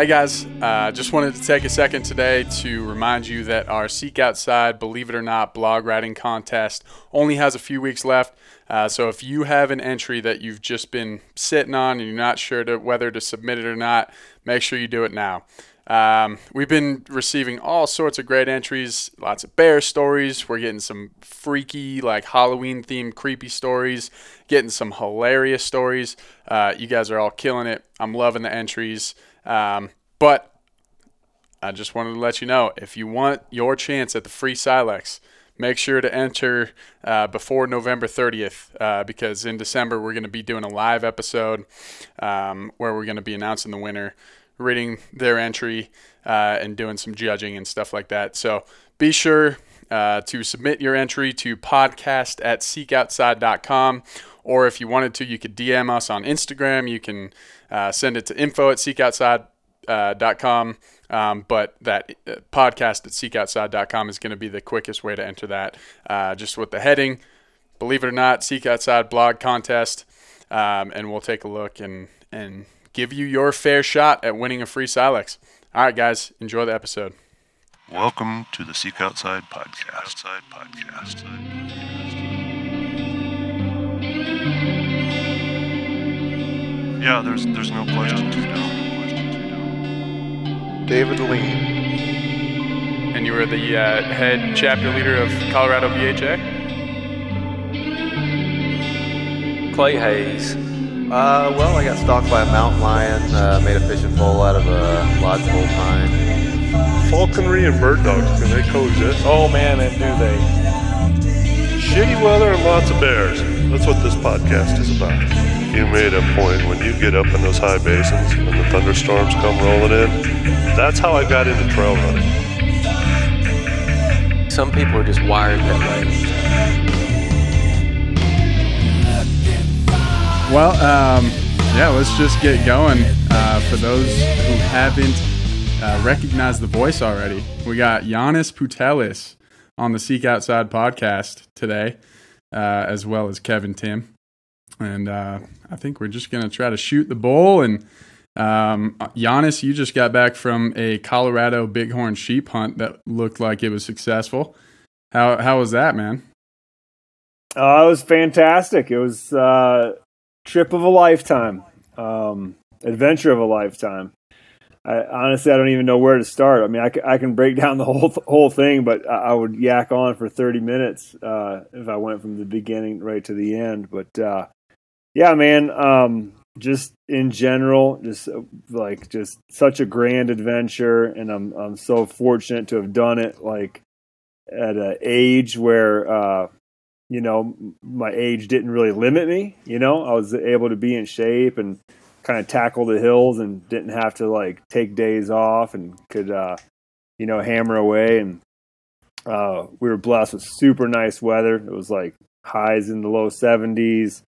Hey guys, uh, just wanted to take a second today to remind you that our Seek Outside, believe it or not, blog writing contest only has a few weeks left. Uh, so if you have an entry that you've just been sitting on and you're not sure to, whether to submit it or not, make sure you do it now. Um, we've been receiving all sorts of great entries, lots of bear stories. We're getting some freaky, like Halloween themed creepy stories, getting some hilarious stories. Uh, you guys are all killing it. I'm loving the entries. Um, but I just wanted to let you know if you want your chance at the free Silex, make sure to enter uh, before November 30th uh, because in December we're going to be doing a live episode um, where we're going to be announcing the winner, reading their entry, uh, and doing some judging and stuff like that. So be sure uh, to submit your entry to podcast at seekoutside.com. Or if you wanted to, you could DM us on Instagram. You can uh, send it to info at seekoutside.com. Um, but that uh, podcast at seekoutside.com is going to be the quickest way to enter that. Uh, just with the heading, believe it or not, Seek Outside blog contest. Um, and we'll take a look and, and give you your fair shot at winning a free Silex. All right, guys, enjoy the episode. Welcome to the Seek Outside podcast. Outside podcast. Yeah, there's there's no question to know. David Lien. And you were the uh, head chapter leader of Colorado BHA? Clay Hayes. Uh, well, I got stalked by a mountain lion. Uh, made a fishing pole out of a lodgepole pine. Falconry and bird dogs, can they coexist? Oh man, and do they? Shitty weather and lots of bears. That's what this podcast is about. You made a point when you get up in those high basins and the thunderstorms come rolling in. That's how I got into trail running. Some people are just wired that way. Well, um, yeah, let's just get going. Uh, for those who haven't uh, recognized the voice already, we got Janis Putelis on the Seek Outside podcast today, uh, as well as Kevin Tim. And uh, I think we're just going to try to shoot the bull. And um, Janis, you just got back from a Colorado bighorn sheep hunt that looked like it was successful. How, how was that, man? Uh, it was fantastic. It was uh, trip of a lifetime, um, adventure of a lifetime. I, honestly, I don't even know where to start. I mean, I, can break down the whole whole thing, but I, I would yak on for thirty minutes uh, if I went from the beginning right to the end. But uh, yeah, man, um, just in general, just uh, like just such a grand adventure, and I'm I'm so fortunate to have done it like at an age where uh, you know my age didn't really limit me. You know, I was able to be in shape and kind of tackle the hills and didn't have to like take days off and could uh, you know hammer away and uh, we were blessed with super nice weather. It was like highs in the low 70s,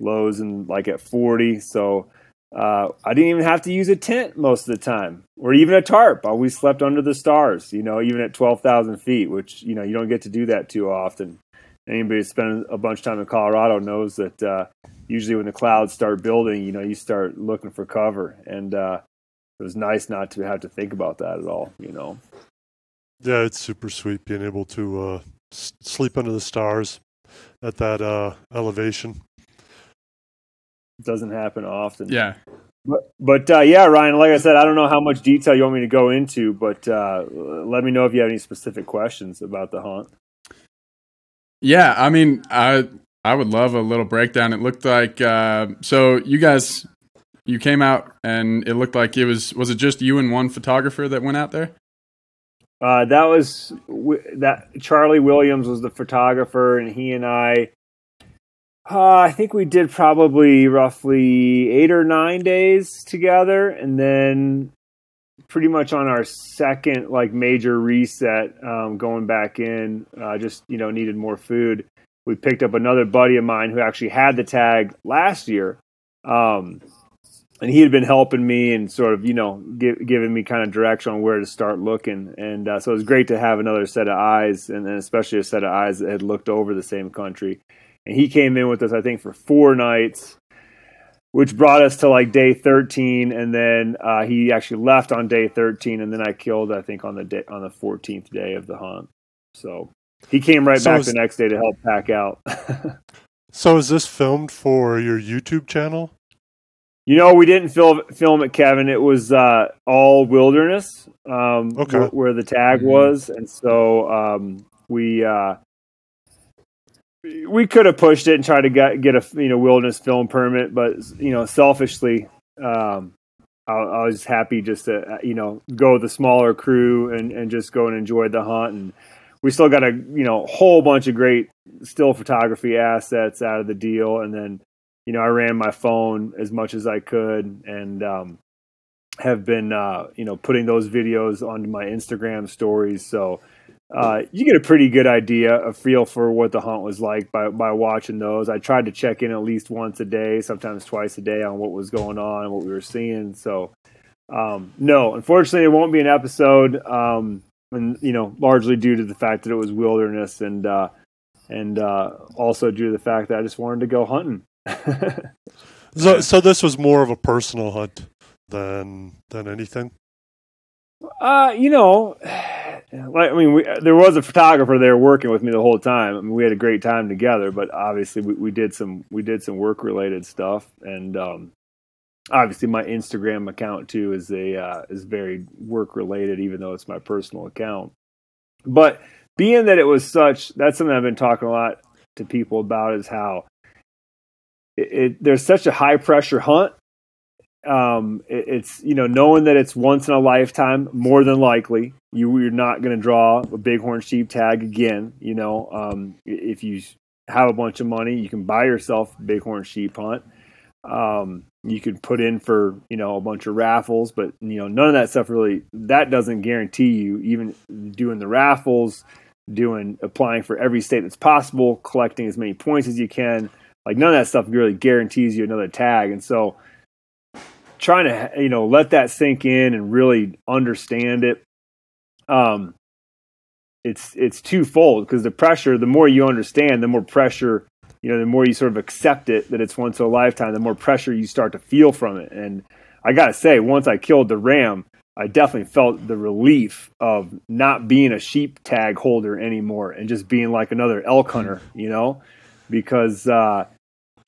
lows and like at 40. So uh, I didn't even have to use a tent most of the time, or even a tarp. I always slept under the stars. You know, even at 12,000 feet, which you know you don't get to do that too often. Anybody who's spent a bunch of time in Colorado knows that uh, usually when the clouds start building, you know, you start looking for cover, and uh, it was nice not to have to think about that at all. You know. Yeah, it's super sweet being able to uh, sleep under the stars at that uh, elevation. Doesn't happen often. Yeah. But, but uh, yeah, Ryan, like I said, I don't know how much detail you want me to go into, but uh, let me know if you have any specific questions about the hunt. Yeah, I mean, I I would love a little breakdown. It looked like uh, so you guys you came out and it looked like it was was it just you and one photographer that went out there? Uh, that was that Charlie Williams was the photographer, and he and I. Uh, I think we did probably roughly eight or nine days together, and then pretty much on our second like major reset, um, going back in, uh, just you know needed more food. We picked up another buddy of mine who actually had the tag last year, um, and he had been helping me and sort of you know give, giving me kind of direction on where to start looking and uh, so it was great to have another set of eyes and then especially a set of eyes that had looked over the same country and he came in with us i think for four nights which brought us to like day 13 and then uh, he actually left on day 13 and then i killed i think on the day on the 14th day of the hunt so he came right So back is- the next day to help pack out So is this filmed for your YouTube channel? you know we didn't film film it kevin it was uh, all wilderness um, Okay. where, where the tag Mhm. was and so um, we uh, we could have pushed it and tried to get get a you know wilderness film permit, but you know selfishly, um, I, I was happy just to uh, you know go with the smaller crew and and just go and enjoy the hunt. And we still got a you know whole bunch of great still photography assets out of the deal. And then you know I ran my phone as much as I could and. Um, have been uh, you know putting those videos onto my Instagram stories, so uh, you get a pretty good idea, a feel for what the hunt was like by by watching those. I tried to check in at least once a day, sometimes twice a day, on what was going on and what we were seeing. So, um, no, unfortunately, it won't be an episode, um, and you know, largely due to the fact that it was wilderness and uh, and uh, also due to the fact that I just wanted to go hunting. So, so this was more of a personal hunt than than anything. Uh, you know, like I mean, we, there was a photographer there working with me the whole time. I mean, we had a great time together, but obviously we, we did some we did some work related stuff, and um, obviously my Instagram account too is a uh, is very work related, even though it's my personal account. But being that it was such, that's something I've been talking a lot to people about is how it, it there's such a high pressure hunt um, it, it's you know knowing that it's once in a lifetime, more than likely you you're not going to draw a bighorn sheep tag again. You know, um, if you have a bunch of money, you can buy yourself a bighorn sheep hunt. Um, you could put in for you know a bunch of raffles, but you know none of that stuff really that doesn't guarantee you even doing the raffles, doing applying for every state that's possible, collecting as many points as you can. Like none of that stuff really guarantees you another tag, and so trying to you know let that sink in and really understand it um it's it's twofold because the pressure the more you understand the more pressure you know the more you sort of accept it that it's once in a lifetime the more pressure you start to feel from it. And i gotta say once i killed the ram i definitely felt the relief of not being a sheep tag holder anymore and just being like another elk hunter you know because uh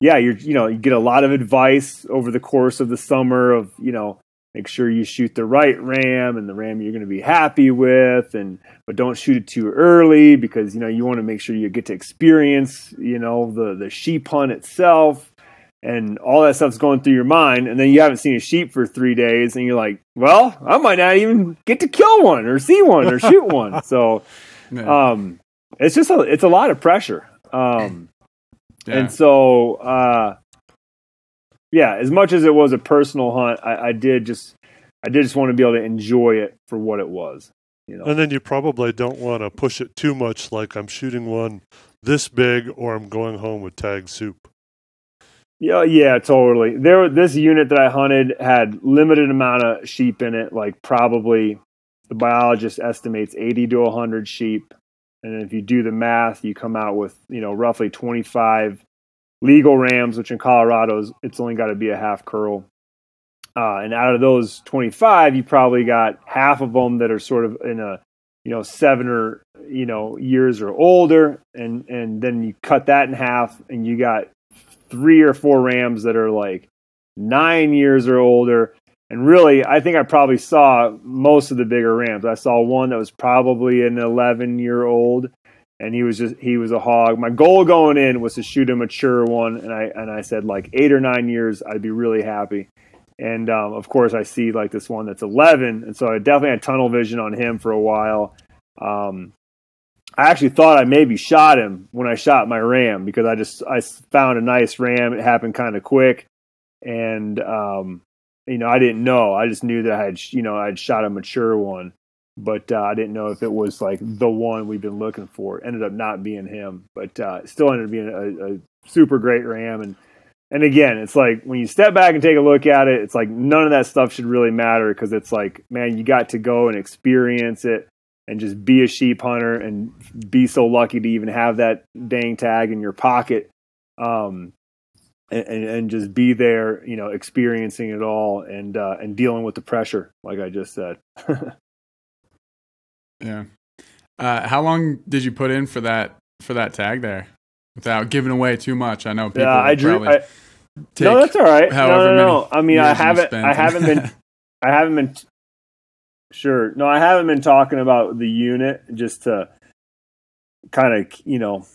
yeah, you're you know you get a lot of advice over the course of the summer of you know make sure you shoot the right ram and the ram you're going to be happy with and but don't shoot it too early because you know you want to make sure you get to experience you know the the sheep hunt itself and all that stuff's going through your mind and then you haven't seen a sheep for three days and you're like well i might not even get to kill one or see one or shoot one. So um it's just a it's a lot of pressure. Um Yeah. and so, uh, yeah, as much as it was a personal hunt, I, I did just, I did just want to be able to enjoy it for what it was. You know, And then you probably don't want to push it too much, like I'm shooting one this big, or I'm going home with tag soup. yeah, yeah, totally. There, this unit that I hunted had limited amount of sheep in it, like probably the biologist estimates eighty to hundred sheep, and if you do the math, you come out with you know roughly twenty five legal rams, which in Colorado it's only got to be a half curl. Uh, and out of those 25, you probably got half of them that are sort of in a, you know, seven or, you know, years or older. And, and then you cut that in half and you got three or four rams that are like nine years or older. And really, I think I probably saw most of the bigger rams. I saw one that was probably an 11 year old and he was just he was a hog. My goal going in was to shoot a mature one, and I and I said like eight or nine years, I'd be really happy. And um, of course, I see like this one that's 11, and so I definitely had tunnel vision on him for a while. Um, I actually thought I maybe shot him when I shot my ram because I just I found a nice ram. It happened kind of quick, and um, you know I didn't know. I just knew that I had you know I'd shot a mature one but uh, I didn't know if it was like the one we've been looking for. Ended up not being him, but uh, still ended up being a, a super great ram. And and again, it's like when you step back and take a look at it, it's like none of that stuff should really matter because it's like, man, you got to go and experience it and just be a sheep hunter and be so lucky to even have that dang tag in your pocket. Um, and, and, just be there, you know, experiencing it all and uh, and dealing with the pressure, like I just said. yeah. Uh, how long did you put in for that for that tag there? Without giving away too much, I know people. Yeah, I drew. I, no, that's all right. No, no, no. I mean, I haven't. I haven't been. I haven't been. Sure. No, I haven't been talking about the unit just to kind of, you know,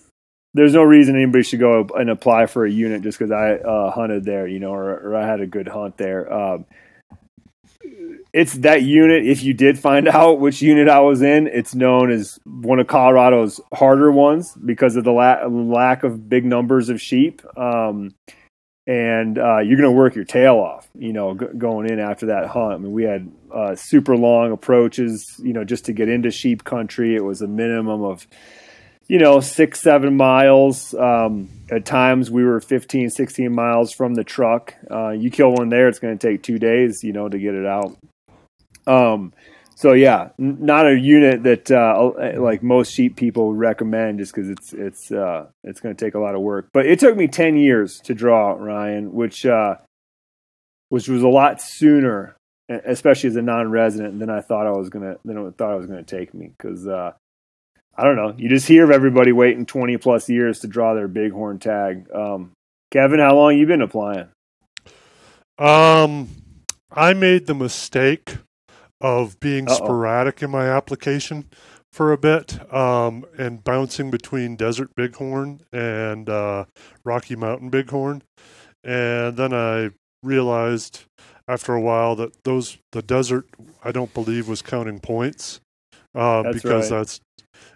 there's no reason anybody should go and apply for a unit just because I uh, hunted there, you know, or, or, I had a good hunt there. Um, it's that unit. If you did find out which unit I was in, it's known as one of Colorado's harder ones because of the la- lack of big numbers of sheep. Um, and uh, you're going to work your tail off, you know, g- going in after that hunt. I mean, we had uh, super long approaches, you know, just to get into sheep country. It was a minimum of, you know, six, seven miles. Um, at times we were 15, 16 miles from the truck. Uh, you kill one there, it's going to take two days, you know, to get it out. Um, so yeah, n- not a unit that uh, like most sheep people would recommend, just because it's it's uh, it's going to take a lot of work. But it took me ten years to draw Ryan, which uh, which was a lot sooner, especially as a non-resident, than I thought I was gonna than I thought I was going to take me. Because uh, I don't know, you just hear of everybody waiting twenty plus years to draw their bighorn tag. Um, Kevin, how long you been applying? Um, I made the mistake of being Uh-oh. sporadic in my application for a bit um, and bouncing between Desert Bighorn and uh, Rocky Mountain Bighorn. And then I realized after a while that those the desert I don't believe was counting points uh, that's because right. that's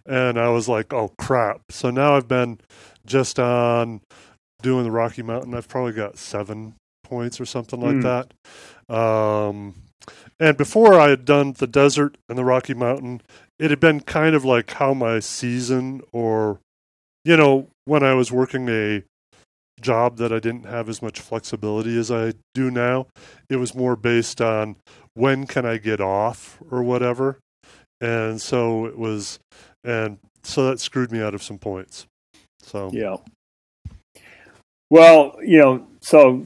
and I was like, oh crap! So now I've been just on doing the Rocky Mountain. I've probably got seven points or something like mm. that. Um, and before I had done the desert and the Rocky Mountain, it had been kind of like how my season or, you know, when I was working a job that I didn't have as much flexibility as I do now, it was more based on when can I get off or whatever. And so it was, and so that screwed me out of some points. So, yeah. Well, you know, so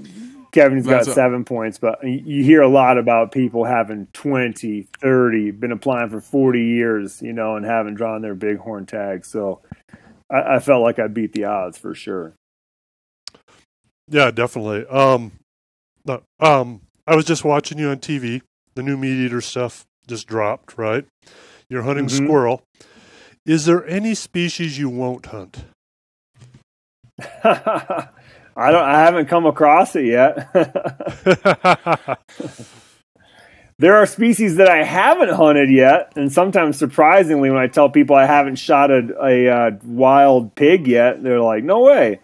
Kevin's got seven points, but you hear a lot about people having 20, 30, been applying for 40 years, you know, and haven't drawn their bighorn tag. So I, I felt like I beat the odds for sure. Yeah, definitely. Um, no, um, I was just watching you on TV. The new meat eater stuff just dropped, right? You're hunting mm-hmm. squirrel. Is there any species you won't hunt? I don't. I haven't come across it yet. there are species that I haven't hunted yet, and sometimes surprisingly, when I tell people I haven't shot a, a uh, wild pig yet, they're like, "No way."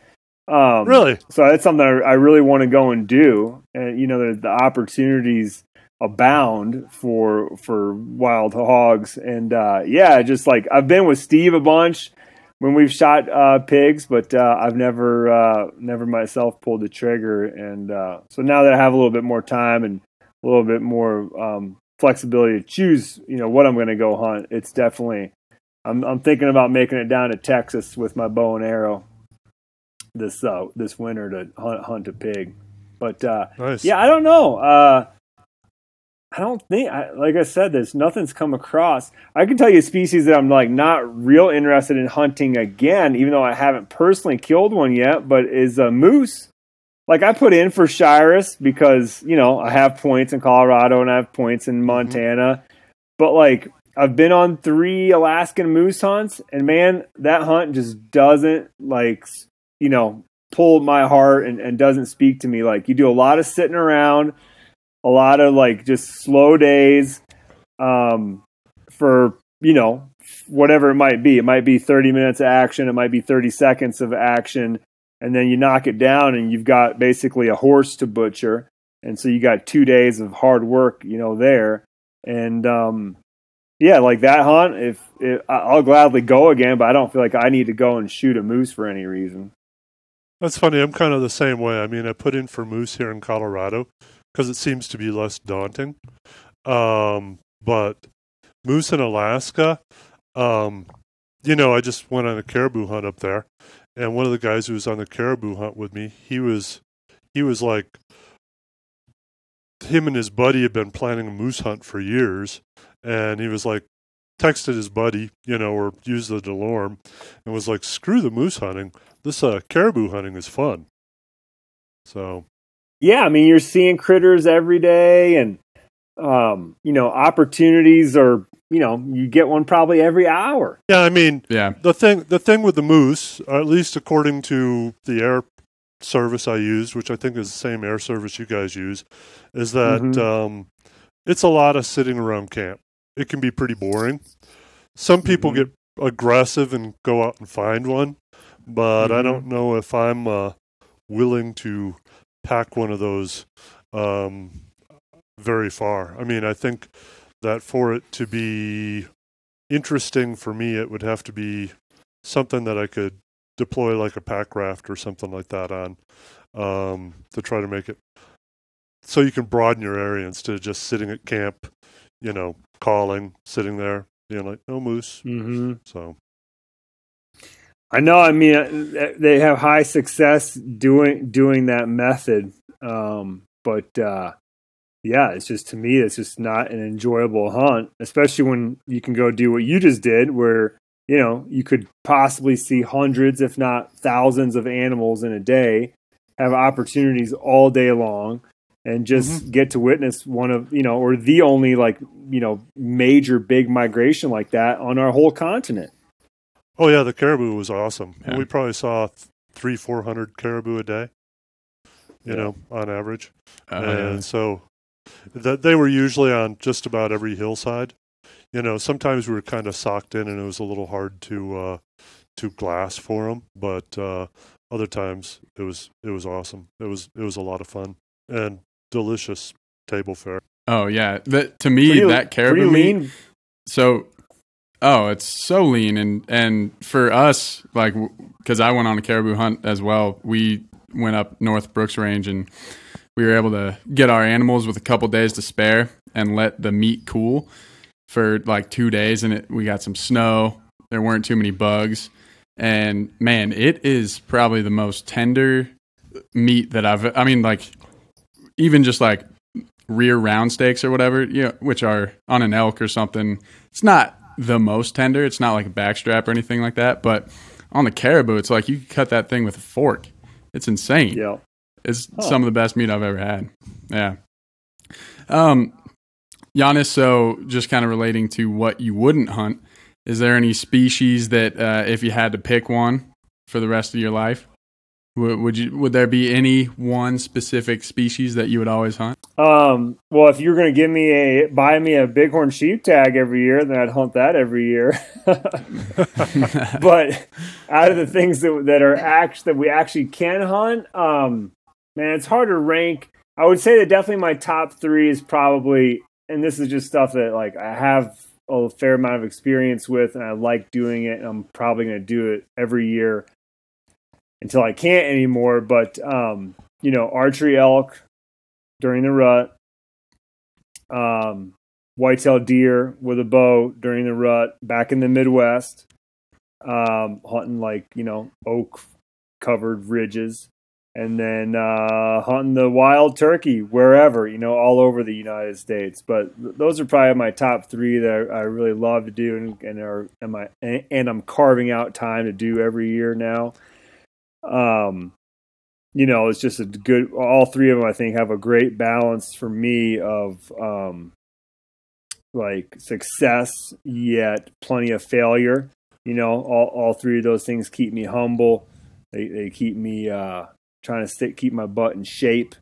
Um, really? So that's something I, I really want to go and do. And you know, the opportunities abound for for wild hogs, and uh, yeah, just like I've been with Steve a bunch when we've shot uh, pigs, but uh, I've never uh, never myself pulled the trigger. And uh, so now that I have a little bit more time and a little bit more um, flexibility to choose, you know, what I'm going to go hunt, it's definitely. I'm I'm thinking about making it down to Texas with my bow and arrow this uh, this winter to hunt hunt a pig. But uh, nice. yeah, I don't know. I don't think, I, like I said, there's nothing's come across. I can tell you a species that I'm like not real interested in hunting again, even though I haven't personally killed one yet. But is a moose. Like I put in for Shiras because you know I have points in Colorado and I have points in mm-hmm. Montana, mm-hmm. but like I've been on three Alaskan moose hunts, and man, that hunt just doesn't like you know pull my heart and, and doesn't speak to me. Like you do a lot of sitting around a lot of like just slow days um, for you know whatever it might be. It might be 30 minutes of action. It might be 30 seconds of action, and then you knock it down, and you've got basically a horse to butcher. And so you got two days of hard work, you know, there. And um, yeah, like that hunt. If, if I'll gladly go again, but I don't feel like I need to go and shoot a moose for any reason. That's funny. I'm kind of the same way. I mean, I put in for moose here in Colorado, because it seems to be less daunting. Um, but moose in Alaska, um, you know, I just went on a caribou hunt up there, and one of the guys who was on the caribou hunt with me, he was he was like, him and his buddy had been planning a moose hunt for years, and he was like, texted his buddy, you know, or used the Delorme, and was like, "Screw the moose hunting. This uh, caribou hunting is fun." So Yeah, I mean, you're seeing critters every day, and um, you know, opportunities are, you know, you get one probably every hour. yeah, I mean, Yeah. the thing the thing with the moose, at least according to the air service I used, which I think is the same air service you guys use, is that Mhm. um, it's a lot of sitting around camp. It can be pretty boring. Some people Mhm. get aggressive and go out and find one, but I Mhm. don't know if I'm uh, willing to pack one of those um, very far. I mean, I think that for it to be interesting for me, it would have to be something that I could deploy like a pack raft or something like that on um, to try to make it so you can broaden your area instead of just sitting at camp, you know, calling, sitting there, being like, no moose. Mm-hmm. So, I know. I mean, uh, they have high success doing doing that method, um, but uh, yeah, it's just to me, it's just not an enjoyable hunt, especially when you can go do what you just did, where you know you could possibly see hundreds, if not thousands, of animals in a day, have opportunities all day long, and just get to witness one of you know, or the only like you know major big migration like that on our whole continent. Oh yeah, the caribou was awesome. Yeah. We probably saw th- three, four hundred caribou a day, you Yeah. know, on average. Uh, and so that they were usually on just about every hillside. You know, sometimes we were kind of socked in, and it was a little hard to uh, to glass for them. But uh, other times, it was it was awesome. It was it was a lot of fun and delicious table fare. oh yeah. That to me Pretty- that caribou pretty meat. So, oh, it's so lean, and and for us, like, because I went on a caribou hunt as well. We went up North Brooks Range, and we were able to get our animals with a couple days to spare, and let the meat cool for like two days, and it, we got some snow. There weren't too many bugs, and man, it is probably the most tender meat that I've. I mean, like, even just like rear round steaks or whatever, you know, which are on an elk or something. It's not the most tender. It's not like a backstrap or anything like that. But on the caribou, it's like you can cut that thing with a fork. It's insane. Yeah. It's Huh. some of the best meat I've ever had. Yeah. Um, Janis, so just kind of relating to what you wouldn't hunt, is there any species that uh, if you had to pick one for the rest of your life, would, you would there be any one specific species that you would always hunt? Um, well, if you're going to give me a buy me a bighorn sheep tag every year, then I'd hunt that every year. but out of the things that that are act that we actually can hunt, um, man, it's hard to rank. I would say that definitely my top three is probably, and this is just stuff that like I have a fair amount of experience with, and I like doing it. And I'm probably going to do it every year until I can't anymore. But um, you know, archery elk during the rut, um, whitetail deer with a bow during the rut back in the Midwest, um, hunting like you know oak covered ridges, and then uh, hunting the wild turkey wherever you know all over the United States. But th- those are probably my top three that I, I really love to do, and, and are and and, and I'm carving out time to do every year now. Um, you know, it's just a good. All three of them, I think, have a great balance for me of um, like success yet plenty of failure. You know, all all three of those things keep me humble. They they keep me uh, trying to stick keep my butt in shape.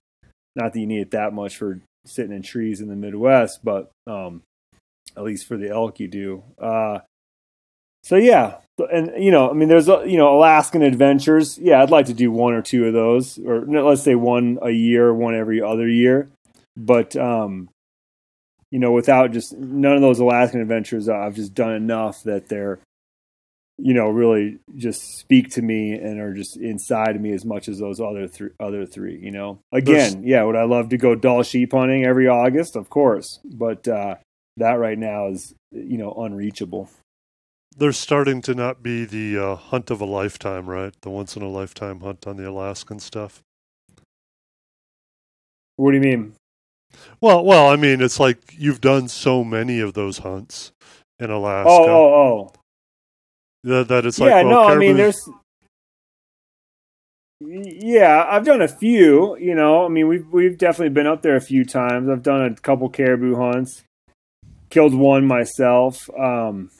Not that you need it that much for sitting in trees in the Midwest, but um, at least for the elk you do. Uh, so yeah, and you know, I mean, there's uh, you know Alaskan adventures. Yeah, I'd like to do one or two of those, or let's say one a year, one every other year. But um, you know, without just none of those Alaskan adventures, I've just done enough that they're, you know, really just speak to me and are just inside of me as much as those other three. Other three, you know. Again, yeah, would I love to go Dall sheep hunting every August? Of course, but uh, that right now is you know unreachable. There's starting to not be the uh, hunt of a lifetime, right? The once in a lifetime hunt on the Alaskan stuff. What do you mean? Well, well, I mean, it's like you've done so many of those hunts in Alaska Oh, oh, oh. that, that it's like, yeah, well, no, I mean, there's. Yeah, I've done a few. You know, I mean, we've we've definitely been up there a few times. I've done a couple caribou hunts, killed one myself. Um,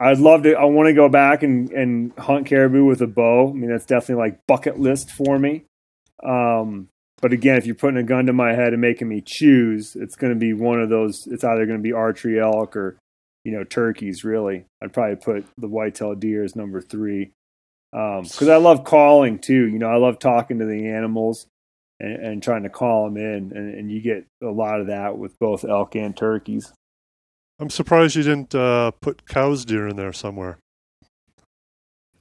I'd love to. I want to go back and and hunt caribou with a bow. I mean, that's definitely like bucket list for me. Um, but again, if you're putting a gun to my head and making me choose, it's going to be one of those. It's either going to be archery elk or you know, turkeys really. I'd probably put the whitetail deer as number three. Because I love calling too. You know, I love talking to the animals and, and trying to call them in. And, and you get a lot of that with both elk and turkeys. I'm surprised you didn't uh, put Coues deer in there somewhere.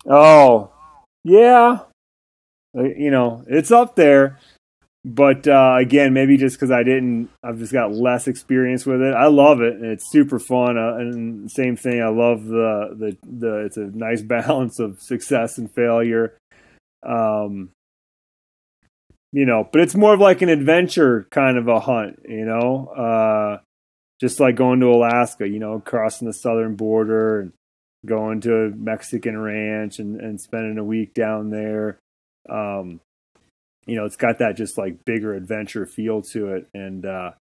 Oh, yeah. Uh, You know, it's up there. But uh, again, maybe just because I didn't, I've just got less experience with it. I love it, it's super fun. Uh, and same thing, I love the the the. It's a nice balance of success and failure. Um, you know, but it's more of like an adventure kind of a hunt. You know, uh, just like going to Alaska. You know, crossing the southern border and going to a Mexican ranch and and spending a week down there. Um, you know, it's got that just like bigger adventure feel to it. And uh,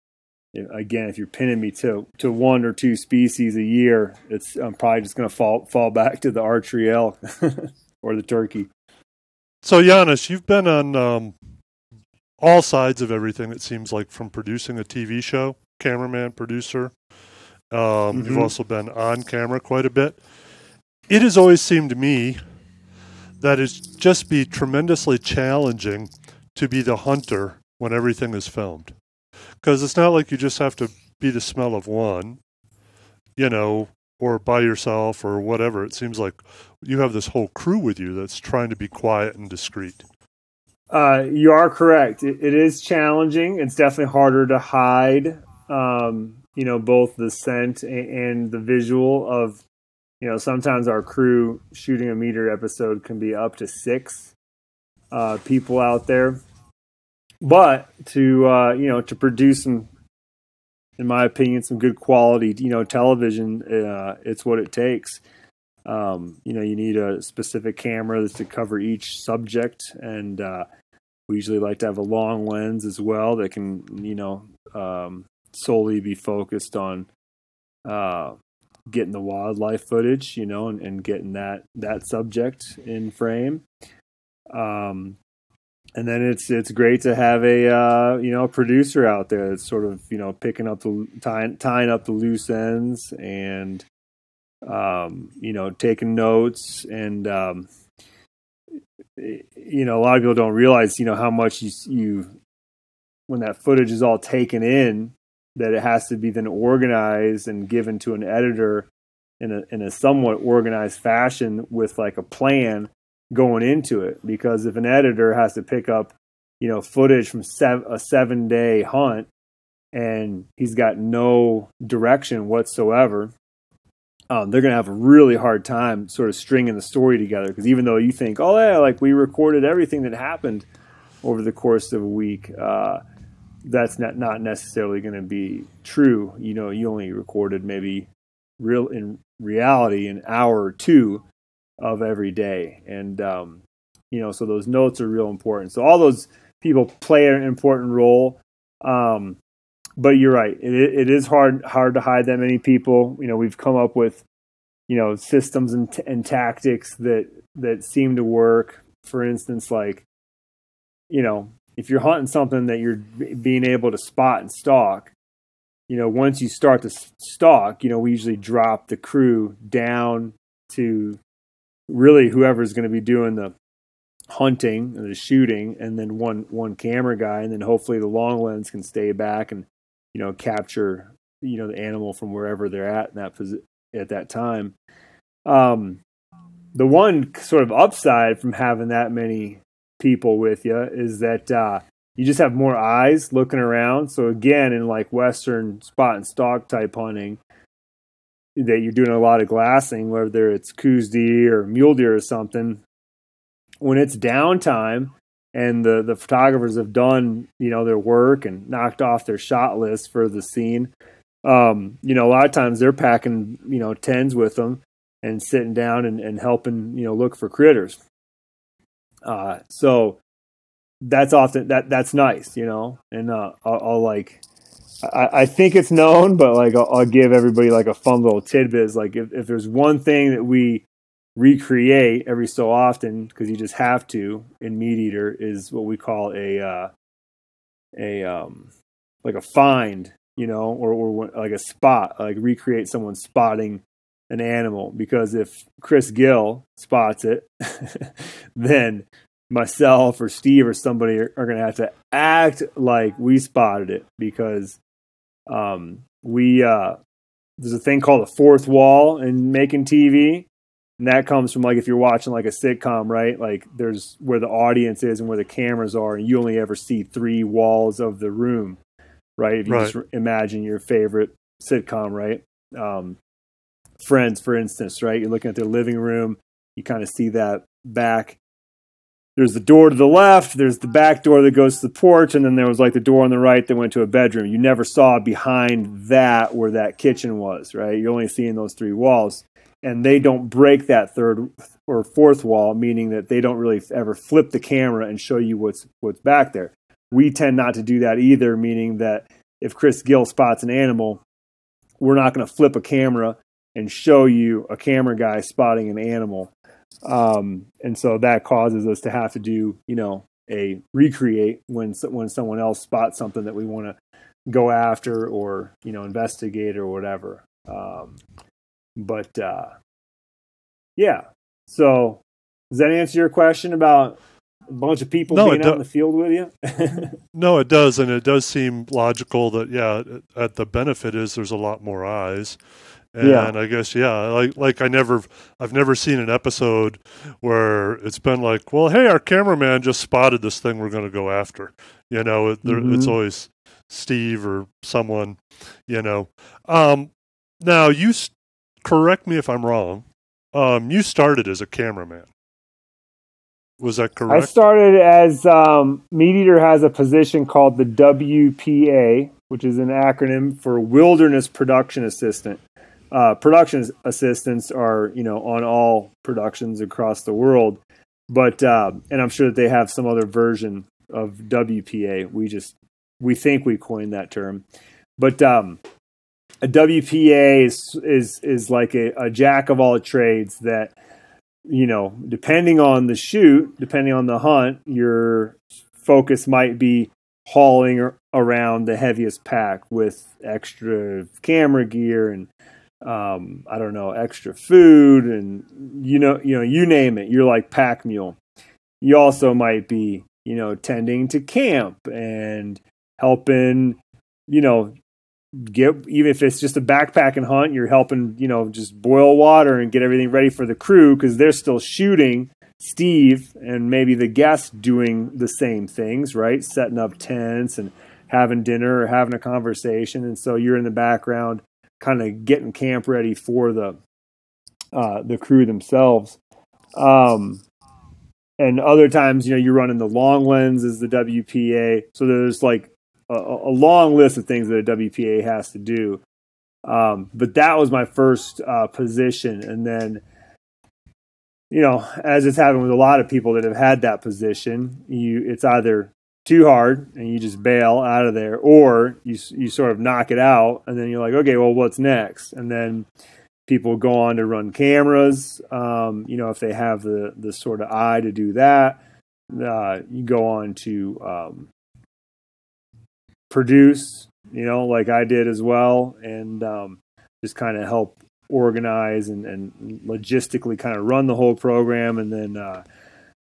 again, if you're pinning me to to one or two species a year, it's I'm probably just going to fall fall back to the archery elk or the turkey. So, Janis, you've been on um, all sides of everything, it seems like, from producing a TV show, cameraman, producer. Um, You've Mhm. also been on camera quite a bit. It has always seemed to me that it's just be tremendously challenging to be the hunter when everything is filmed. Because it's not like you just have to be the smell of one, you know, or by yourself or whatever. It seems like you have this whole crew with you that's trying to be quiet and discreet. Uh, you are correct. It, it is challenging. It's definitely harder to hide. Um, you know, both the scent and, the visual of. You know, sometimes our crew shooting a meter episode can be up to six uh, people out there. But to uh, you know to produce some, in my opinion, some good quality you know television, uh, it's what it takes. Um, you know, you need a specific camera that's to cover each subject, and uh, we usually like to have a long lens as well that can you know um, solely be focused on uh, getting the wildlife footage, you know, and, and getting that that subject in frame. Um, and then it's it's great to have a uh, you know a producer out there that's sort of you know picking up the tying tying up the loose ends and um, you know taking notes and um, you know a lot of people don't realize you know how much you you when that footage is all taken in that it has to be then organized and given to an editor in a in a somewhat organized fashion with like a plan going into it. Because if an editor has to pick up you know footage from sev- a 7 day hunt and he's got no direction whatsoever um, they're going to have a really hard time sort of stringing the story together. Because even though you think oh yeah like we recorded everything that happened over the course of a week uh, that's not not necessarily going to be true. You know you only recorded maybe real in reality an hour or two of every day. And um, you know so those notes are real important. So all those people play an important role. Um, but you're right. It, it is hard hard to hide that many people. You know we've come up with you know systems and, t- and tactics that that seem to work. For instance like you know if you're hunting something that you're being able to spot and stalk you know once you start to stalk you know we usually drop the crew down to really whoever's going to be doing the hunting and the shooting and then one one camera guy and then hopefully the long lens can stay back and you know capture you know the animal from wherever they're at in that posi- at that time. Um the one sort of upside from having that many people with you is that uh you just have more eyes looking around so again in like western spot and stalk type hunting that you're doing a lot of glassing whether it's Coues deer or mule deer or something when it's downtime and the the photographers have done you know their work and knocked off their shot list for the scene. Um, you know, a lot of times they're packing you know tens with them and sitting down and, and helping you know look for critters. Uh, so that's often that that's nice, you know, and uh, I'll, I'll like. I, I think it's known, but like I'll, I'll give everybody like a fun little tidbit. Like if, if there's one thing that we recreate every so often because you just have to in meat eater is what we call a uh, a um like a find you know or, or like a spot like recreate someone spotting an animal because if chris gill spots it then myself or steve or somebody are, are going to have to act like we spotted it because um we uh there's a thing called a fourth wall in making tv and that comes from like if you're watching like a sitcom, right? Like there's where the audience is and where the cameras are, and you only ever see three walls of the room, right? If you Right. just imagine your favorite sitcom, right? Um, Friends, for instance, right? You're looking at their living room, you kind of see that back. There's the door to the left, there's the back door that goes to the porch, and then there was like the door on the right that went to a bedroom. You never saw behind that where that kitchen was, right? You're only seeing those three walls and they don't break that third or fourth wall, meaning that they don't really ever flip the camera and show you what's what's back there. We tend not to do that either, meaning that if Chris Gill spots an animal, we're not going to flip a camera and show you a camera guy spotting an animal. Um, and so that causes us to have to do, you know, a recreate when when someone else spots something that we want to go after or you know investigate or whatever. Um, but uh, yeah, so does that answer your question about a bunch of people No, being out do- in the field with you? No, it does, and it does seem logical that yeah, at the benefit is there's a lot more eyes, and Yeah. I guess yeah, like like I never, I've never seen an episode where it's been like, well, hey, our cameraman just spotted this thing we're going to go after. You know, it, there, it's always Steve or someone. You know, um, now you correct me if I'm wrong. Um, you started as a cameraman. Was that correct? I started as um, Meat Eater has a position called the WPA, which is an acronym for Wilderness Production Assistant. Uh, production assistants are, you know, on all productions across the world, but uh, and I'm sure that they have some other version of WPA. We just we think we coined that term, but um, a WPA is is is like a, a jack of all trades that you know, depending on the shoot, depending on the hunt, your focus might be hauling around the heaviest pack with extra camera gear and um, I don't know, extra food and you know, you know, you name it. You're like pack mule. You also might be, you know, tending to camp and helping, you know, get even if it's just a backpacking hunt, you're helping, you know, just boil water and get everything ready for the crew because they're still shooting. Steve and maybe the guests doing the same things, right? Setting up tents and having dinner or having a conversation, and so you're in the background, kind of getting camp ready for the uh, the crew themselves. Um, and other times, you know, you're running the long lens as the WPA. So there's like a, a long list of things that a WPA has to do. Um, but that was my first uh, position, and then, you know, as it's happened with a lot of people that have had that position, you it's either too hard and you just bail out of there, or you you sort of knock it out, and then you're like, okay, well, what's next? And then people go on to run cameras. Um, you know, if they have the the sort of eye to do that, uh, you go on to um, produce. You know, like I did as well, and um, just kind of help organize and, and logistically kind of run the whole program, and then. Uh,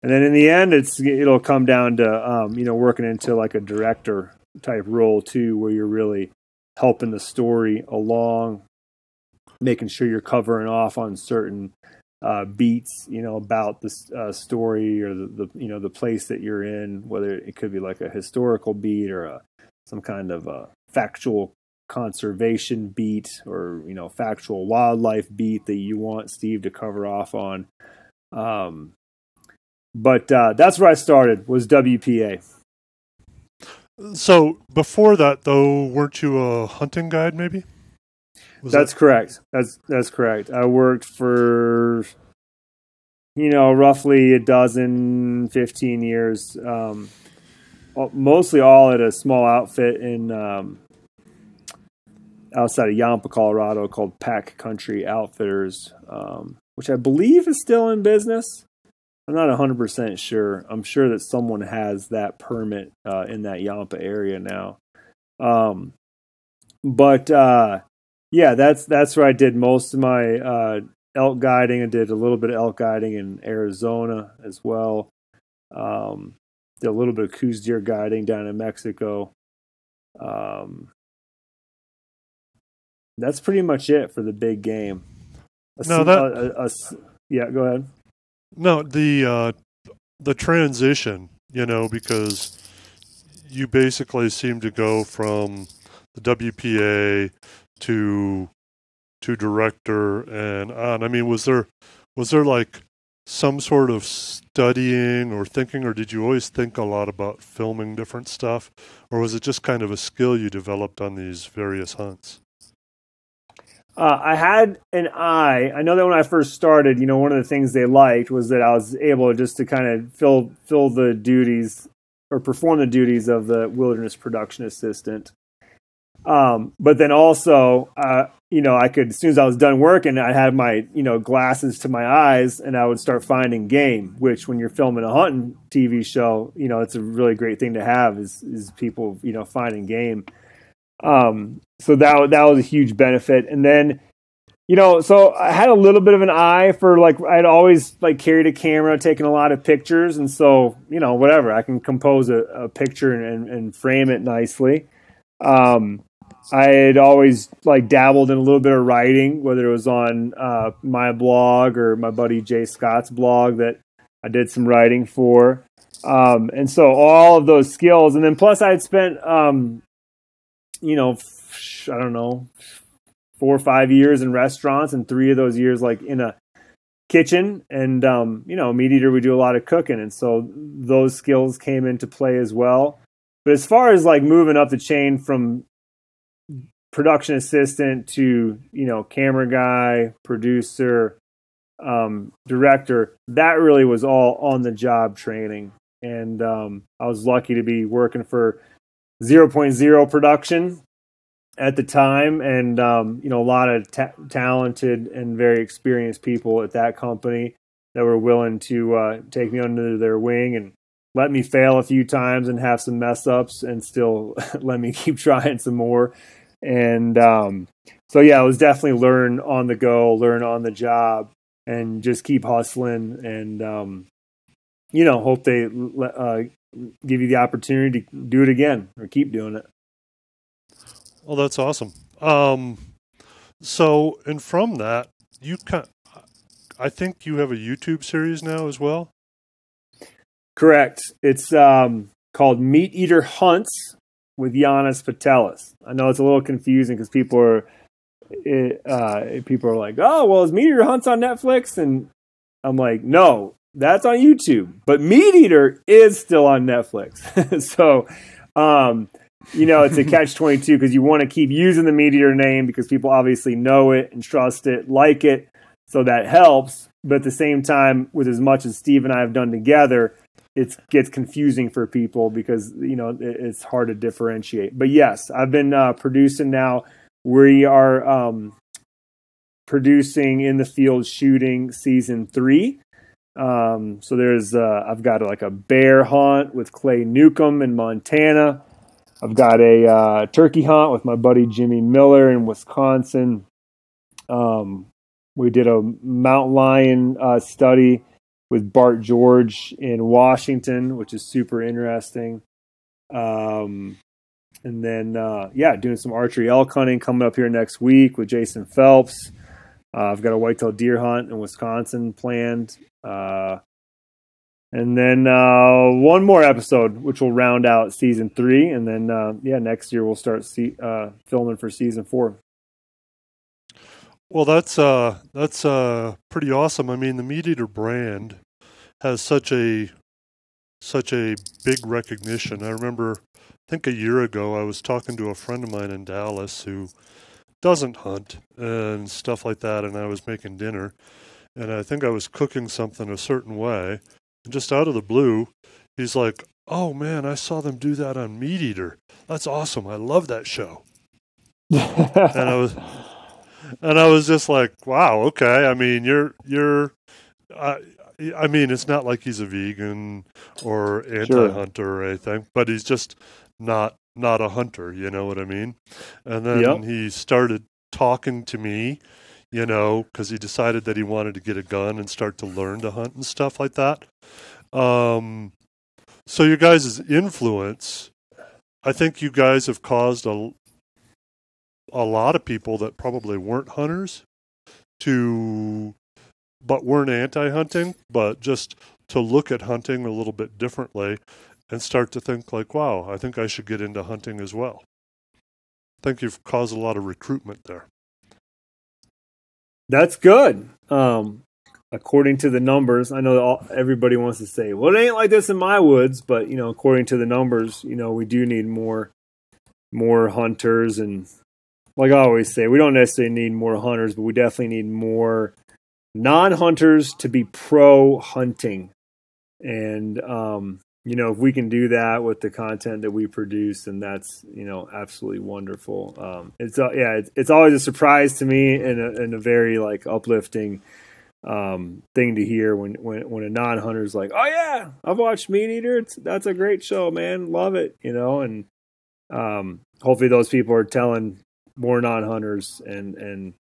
and then in the end, it's it'll come down to um, you know working into like a director type role too, where you're really helping the story along, making sure you're covering off on certain uh, beats, you know, about this uh, story or the, the you know the place that you're in, whether it could be like a historical beat or a, some kind of a factual conservation beat or you know factual wildlife beat that you want Steve to cover off on. Um, but uh, that's where I started was WPA. So before that, though, weren't you a hunting guide? Maybe. Was that's correct. That's that's correct. I worked for you know roughly a dozen, fifteen years. Um, mostly all at a small outfit in um, outside of Yampa, Colorado, called Pack Country Outfitters, um, which I believe is still in business. I'm not 100% sure. I'm sure that someone has that permit uh, in that Yampa area now. Um, but uh, yeah, that's that's where I did most of my uh, elk guiding. I did a little bit of elk guiding in Arizona as well. Um, did a little bit of Coues deer guiding down in Mexico. Um, that's pretty much it for the big game. A, no, that a, a, yeah. Go ahead. No, the uh, the transition, you know, because you basically seem to go from the WPA to to director and on. I mean, was there was there like some sort of studying or thinking, or did you always think a lot about filming different stuff, or was it just kind of a skill you developed on these various hunts? Uh, I had an eye. I know that when I first started, you know, one of the things they liked was that I was able just to kind of fill fill the duties or perform the duties of the wilderness production assistant. Um, but then also, uh, you know, I could as soon as I was done working, I had my you know glasses to my eyes, and I would start finding game. Which, when you're filming a hunting TV show, you know, it's a really great thing to have is is people you know finding game. Um, so that that was a huge benefit. And then, you know, so I had a little bit of an eye for like I'd always like carried a camera, taken a lot of pictures, and so you know, whatever I can compose a, a picture and, and frame it nicely. Um, I had always like dabbled in a little bit of writing, whether it was on uh, my blog or my buddy Jay Scott's blog that I did some writing for. Um, and so all of those skills, and then plus I had spent um, you know, I don't know, four or five years in restaurants, and three of those years like in a kitchen. And um, you know, meat eater we do a lot of cooking, and so those skills came into play as well. But as far as like moving up the chain from production assistant to you know camera guy, producer, um, director, that really was all on the job training. And um, I was lucky to be working for 0.0 production at the time. And um, you know a lot of ta- talented and very experienced people at that company that were willing to uh, take me under their wing and let me fail a few times and have some mess ups and still let me keep trying some more. And um, so yeah it was definitely learn on the go learn on the job and just keep hustling and um, you know hope they uh, give you the opportunity to do it again or keep doing it. Well, that's awesome. Um, so, and from that, you kind, I think you have a YouTube series now as well. Correct. It's um, called MeatEater Hunts with Janis Putelis. I know it's a little confusing because people are it, uh, people are like, "Oh, well, is MeatEater Hunts on Netflix?" And I'm like, "No, that's on YouTube. But Meat Eater is still on Netflix. so, um, you know, it's a catch 22 because you want to keep using the Meat Eater name because people obviously know it and trust it, like it. So that helps. But at the same time, with as much as Steve and I have done together, it gets confusing for people because, you know, it's hard to differentiate. But yes, I've been uh, producing now. We are um, producing in the field shooting season three. Um, so there's uh, I've got like a bear hunt with Clay Newcomb in Montana. I've got a uh, turkey hunt with my buddy Jimmy Miller in Wisconsin. Um, we did a mountain lion uh, study with Bart George in Washington, which is super interesting. Um, and then, uh, yeah, doing some archery elk hunting coming up here next week with Jason Phelps. Uh, I've got a whitetail deer hunt in Wisconsin planned uh, and then uh, one more episode, which will round out season three, and then uh, yeah, next year we'll start see, uh, filming for season four. Well, that's uh, that's uh, pretty awesome. I mean, the Meat Eater brand has such a such a big recognition. I remember, I think a year ago, I was talking to a friend of mine in Dallas who doesn't hunt and stuff like that, and I was making dinner, and I think I was cooking something a certain way, and just out of the blue, he's like, "Oh man, I saw them do that on Meat Eater. That's awesome. I love that show." and I was, and I was just like, "Wow, okay. I mean, you're you're." I, I mean, it's not like he's a vegan or anti-hunter or anything, but he's just not not a hunter. You know what I mean? And then Yep. he started talking to me, you know, because he decided that he wanted to get a gun and start to learn to hunt and stuff like that. Um, so your guys' influence, I think you guys have caused a a lot of people that probably weren't hunters to but weren't anti-hunting, but just to look at hunting a little bit differently and start to think like, wow, I think I should get into hunting as well. I think you've caused a lot of recruitment there. That's good. Um, according to the numbers, I know all, everybody wants to say, "Well, it ain't like this in my woods," but you know, according to the numbers, you know, we do need more, more hunters, and like I always say, we don't necessarily need more hunters, but we definitely need more non-hunters to be pro hunting, and um, you know, if we can do that with the content that we produce, then that's you know absolutely wonderful. Um, it's uh, yeah, it's, it's always a surprise to me and a, and a very like uplifting um, thing to hear when when when a non hunter's like, oh yeah, I've watched Meat Eater. It's that's a great show, man. Love it, you know. And um, hopefully those people are telling more non hunters and and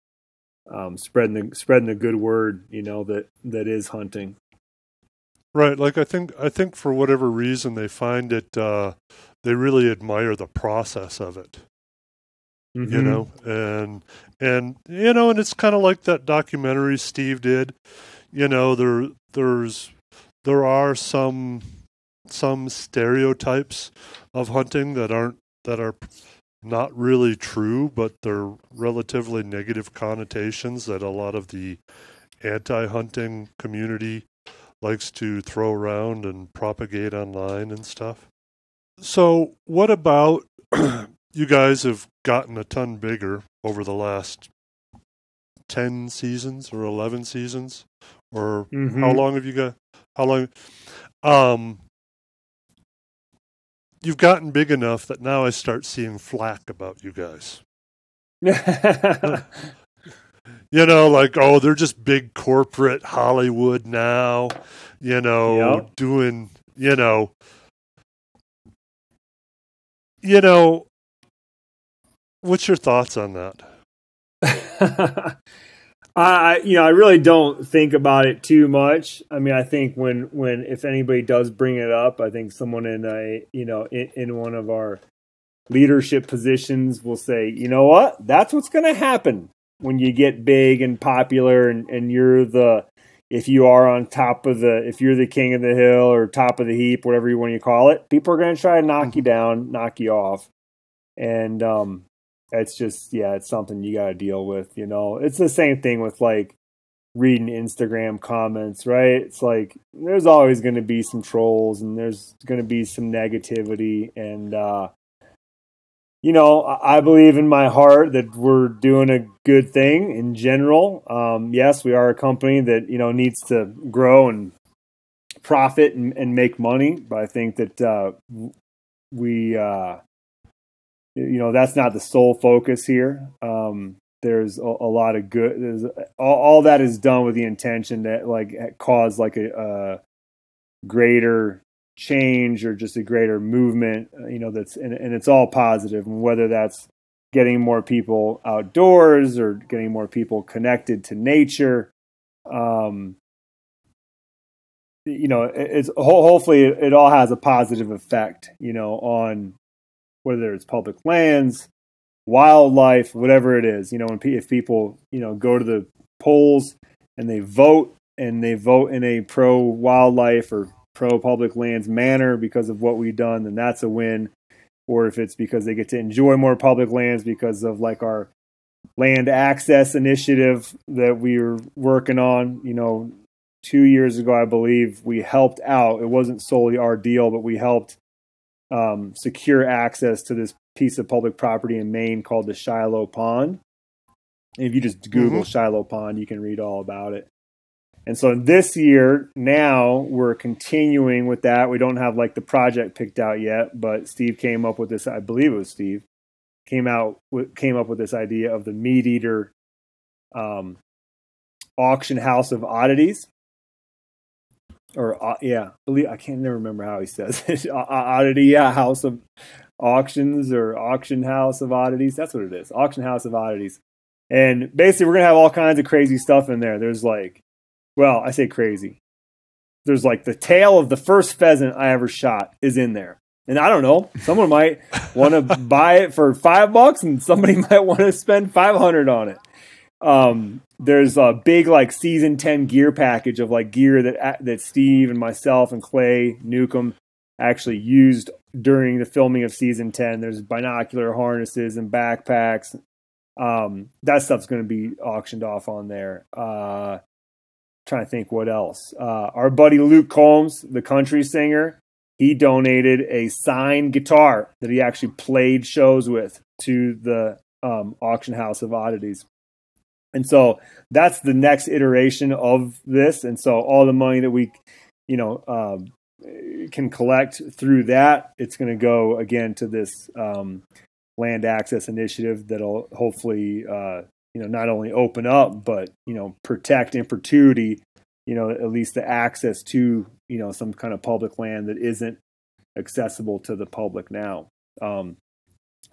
um, spreading the spreading the good word, you know that that is hunting. Right, like I think I think for whatever reason they find it uh they really admire the process of it. you Mhm. know and and you know and it's kind of like that documentary steve did you know there there's there are some some stereotypes of hunting that aren't that are not really true but they're relatively negative connotations that a lot of the anti-hunting community likes to throw around and propagate online and stuff. So what about you guys have gotten a ton bigger over the last 10 seasons or 11 seasons? Or how Mhm. long have you got how long um you've gotten big enough that now I start seeing flack about you guys you know like oh they're just big corporate Hollywood now you know Yep. doing you know you know what's your thoughts on that I you know I really don't think about it too much. I mean, I think when when if anybody does bring it up, I think someone in a you know in, in one of our leadership positions will say, you know what, that's what's going to happen when you get big and popular, and and you're the if you are on top of the if you're the king of the hill or top of the heap, whatever you want to call it, people are going to try to knock you down, knock you off, and um, it's just yeah it's something you got to deal with you know? It's the same thing with like reading instagram comments right? It's like there's always going to be some trolls and there's going to be some negativity and uh you know i believe in my heart that we're doing a good thing in general. Um yes we are a company that you know needs to grow and profit and, and make money but i think that uh we uh you know that's not the sole focus here. Um there's a, a lot of good there's all, all that is done with the intention that like cause like a, a greater change or just a greater movement uh, you know that's and, and it's all positive and whether that's getting more people outdoors or getting more people connected to nature um you know it's hopefully it, all has a positive effect you know on whether it's public lands, wildlife, whatever it is. You know, if people you know go to the polls and they vote and they vote in a pro wildlife or pro public lands manner because of what we've done, then that's a win. Or if it's because they get to enjoy more public lands because of like our land access initiative that we are working on, you know, two years ago, I believe, we helped out. It wasn't solely our deal, but we helped um, secure access to this piece of public property in Maine called the Shiloh Pond. And if you just Google Shiloh Pond, you can read all about it. And so this year, now we're continuing with that. We don't have like the project picked out yet, but Steve came up with this. I believe it was Steve came out came up with this idea of the meat eater um, auction house of oddities. Or uh, yeah, believe I can't never remember how he says it. Oddity, yeah, house of auctions or auction house of oddities. That's what it is. Auction house of oddities. And basically, we're gonna have all kinds of crazy stuff in there. There's like, well, I say crazy. There's like the tail of the first pheasant I ever shot is in there. And I don't know, someone might want to buy it for five bucks, and somebody might want to spend five hundred on it. Um, there's a big like season ten gear package of like gear that that Steve and myself and Clay Newcomb actually used during the filming of season ten. There's binocular harnesses and backpacks. Um, that stuff's going to be auctioned off on there. Uh, trying to think what else. Uh, our buddy Luke Combs, the country singer, he donated a signed guitar that he actually played shows with to the um, auction house of oddities. And so that's the next iteration of this. And so all the money that we, you know, um, can collect through that, it's going to go again to this um, land access initiative that'll hopefully, uh, you know, not only open up but you know protect in perpetuity, you know, at least the access to you know some kind of public land that isn't accessible to the public now. Um,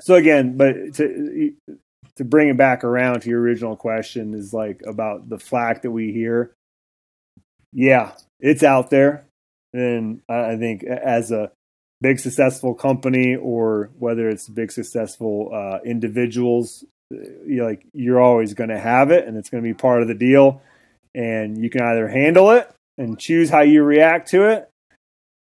so again, but to to bring it back around to your original question is like about the flack that we hear. Yeah, it's out there, and I think as a big successful company or whether it's big successful uh, individuals, you're like you're always going to have it, and it's going to be part of the deal. And you can either handle it and choose how you react to it,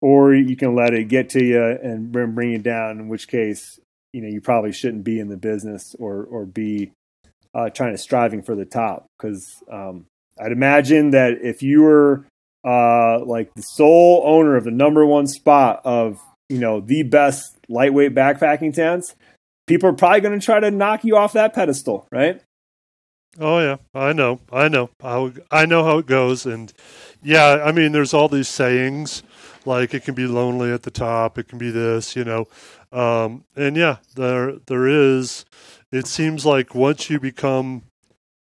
or you can let it get to you and bring you down. In which case, you know, you probably shouldn't be in the business or or be uh, trying to striving for the top. Because um, I'd imagine that if you were uh, like the sole owner of the number one spot of you know the best lightweight backpacking tents, people are probably going to try to knock you off that pedestal, right? Oh yeah, I know, I know how I know how it goes, and yeah, I mean, there's all these sayings like it can be lonely at the top, it can be this, you know, um, and yeah, there there is. It seems like once you become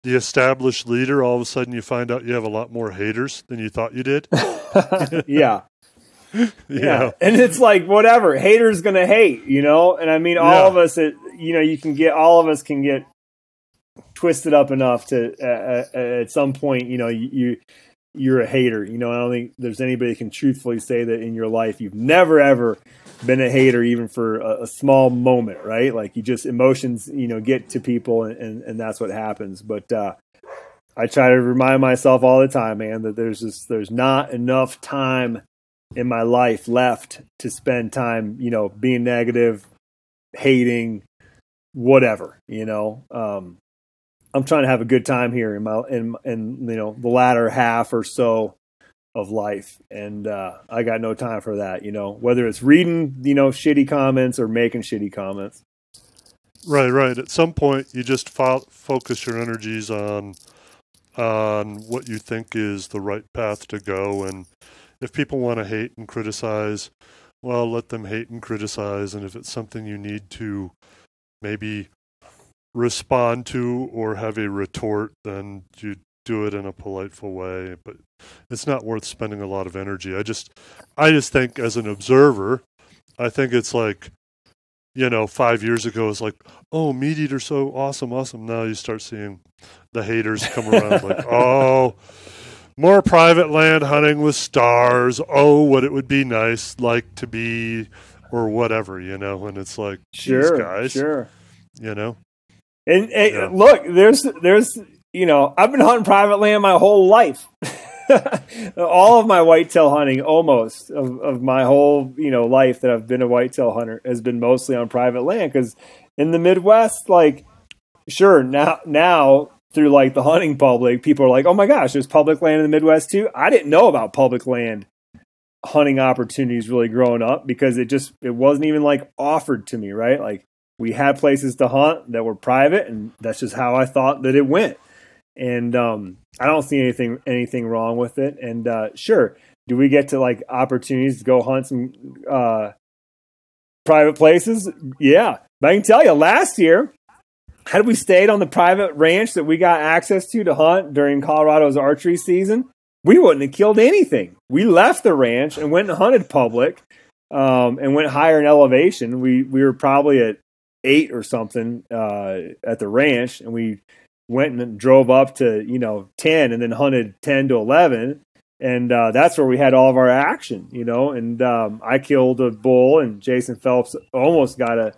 the established leader, all of a sudden you find out you have a lot more haters than you thought you did. yeah. yeah. And it's like whatever, haters going to hate, you know? And I mean all yeah. of us it, you know, you can get all of us can get twisted up enough to uh, uh, at some point, you know, you you're a hater. You know, I don't think there's anybody can truthfully say that in your life you've never ever been a hater even for a, a small moment, right? Like you just emotions, you know, get to people and, and, and that's what happens. But uh, I try to remind myself all the time, man, that there's just there's not enough time in my life left to spend time, you know, being negative, hating, whatever, you know. Um, I'm trying to have a good time here in my in in you know the latter half or so of life, and uh, I got no time for that. You know, whether it's reading you know shitty comments or making shitty comments. Right, right. At some point, you just fo- focus your energies on on what you think is the right path to go, and if people want to hate and criticize, well, let them hate and criticize, and if it's something you need to maybe respond to or have a retort, then you do it in a politeful way. But it's not worth spending a lot of energy. I just, I just think as an observer, I think it's like, you know, five years ago, it's like, oh, meat eater, so awesome, awesome. Now you start seeing the haters come around like, oh, more private land hunting with stars. Oh, what it would be nice like to be, or whatever, you know. And it's like, sure, guys, sure, you know. And, and yeah. look, there's there's you know I've been hunting private land my whole life. All of my whitetail hunting, almost of, of my whole you know life that I've been a whitetail hunter, has been mostly on private land. Because in the Midwest, like, sure now now through like the hunting public, people are like, "Oh my gosh, there's public land in the Midwest too." I didn't know about public land hunting opportunities really growing up because it just it wasn't even like offered to me, right? Like we had places to hunt that were private, and that's just how I thought that it went. And um, I don't see anything anything wrong with it. And uh, sure, do we get to like opportunities to go hunt some uh, private places? Yeah, but I can tell you, last year had we stayed on the private ranch that we got access to to hunt during Colorado's archery season, we wouldn't have killed anything. We left the ranch and went and hunted public um, and went higher in elevation. We we were probably at eight or something uh, at the ranch, and we went and drove up to you know ten, and then hunted ten to eleven, and uh, that's where we had all of our action, you know. And um, I killed a bull, and Jason Phelps almost got a